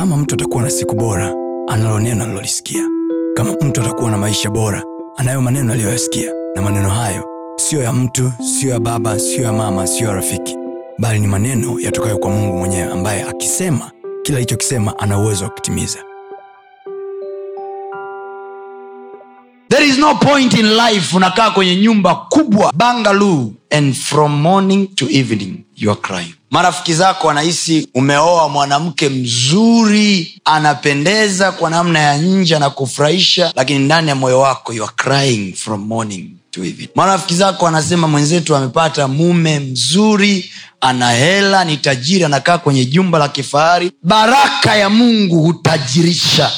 kama mtu atakuwa na siku bora analo neno alilolisikia kama mtu atakuwa na maisha bora anayo maneno aliyoyasikia. Na maneno hayo siyo ya mtu siyo ya baba siyo ya mama siyo ya rafiki. Bali ni maneno yatokayo kwa mungu mwenyewe ambaye akisema kila alichokisema ana uwezo wa kutimiza. There is no point in life unakaa kwenye nyumba kubwa bangaloo and from morning to evening you are crying marafiki zako wanahisi umeoa mwanamke mzuri anapendeza kwa namna ya nje anakufurahisha lakini ndani ya moyo wako you are crying from morning to evening marafiki zako wanasema mwenzetu amepata mume mzuri ana hela ni tajiri anakaa kwenye jumba la kifahari. Baraka ya mungu hutajirisha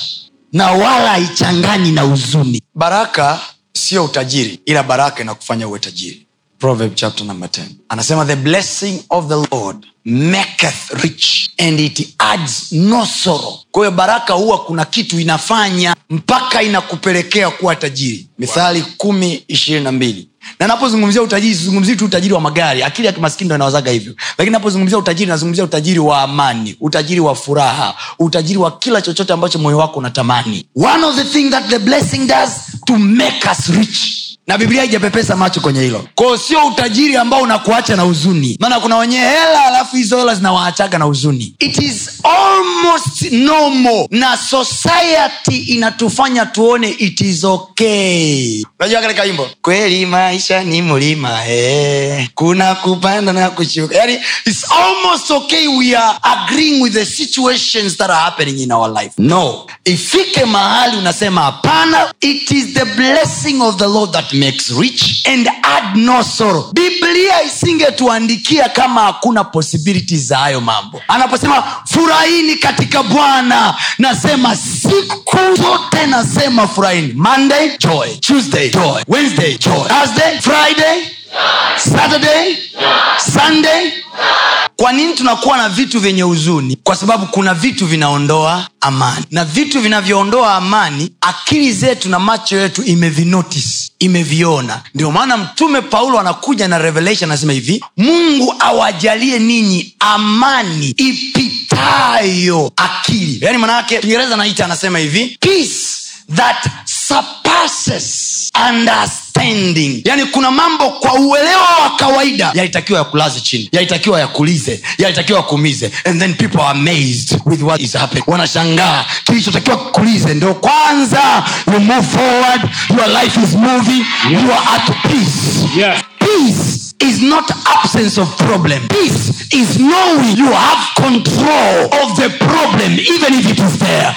na wala haichanganyi na huzuni. Baraka sio utajiri ila baraka inakufanya uwe tajiri proverb chapter number 10 anasema the blessing of the lord maketh rich and it adds no sorrow. Kwa baraka huwa kuna kitu inafanya mpaka inakupelekea kuwa tajiri. Mithali kumi ishirini na mbili. Na napozungumzia utajiri sizungumzii tu utajiri wa magari. Akili ya kimaskini ndo inawazaga hivyo. Lakini napozungumzia utajiri nazungumzia utajiri wa amani utajiri wa furaha utajiri wa kila chochote ambacho moyo wako unatamani. One of the thing that the blessing does to make us rich na biblia haijapepesa macho kwenye hilo. Kwao sio utajiri ambao unakuacha na huzuni. Maana kuna wenye hela alafu hizo hela zinawaachaga na huzuni. It is almost normal. Na society inatufanya tuone it is okay. Unajua katika wimbo kweli maisha ni mlima eh. kuna kupanda na kushuka. Yani it's almost okay we are agreeing with the situations that are happening in our life. No. Ifike mahali unasema hapana it is the blessing of the lord that makes rich and add no sorrow. Biblia isingetuandikia kama hakuna posibiliti za hayo mambo. Anaposema furahini katika bwana nasema siku zote nasema furahini. Monday joy. Tuesday joy. Wednesday joy. Thursday friday saturday sunday kwa nini tunakuwa na vitu vyenye huzuni? Kwa sababu kuna vitu vinaondoa amani. Na vitu vinavyoondoa amani akili zetu na macho yetu imevinotis imeviona. Ndio maana mtume paulo anakuja na revelation anasema hivi mungu awajalie ninyi amani ipitayo akili. Yaani manaake kiingereza naita anasema hivi peace that surpasses yani kuna mambo kwa uelewa wa kawaida yalitakiwa yakulaze chini yalitakiwa yakulize yalitakiwa yakumize and then people are amazed with what is happening. Wanashangaa kilichotakiwa kukulize ndo kwanza you move forward your life is moving you are at peace. Yes. peace is not absence of problem. Peace is knowing you have control of the problem even if it is there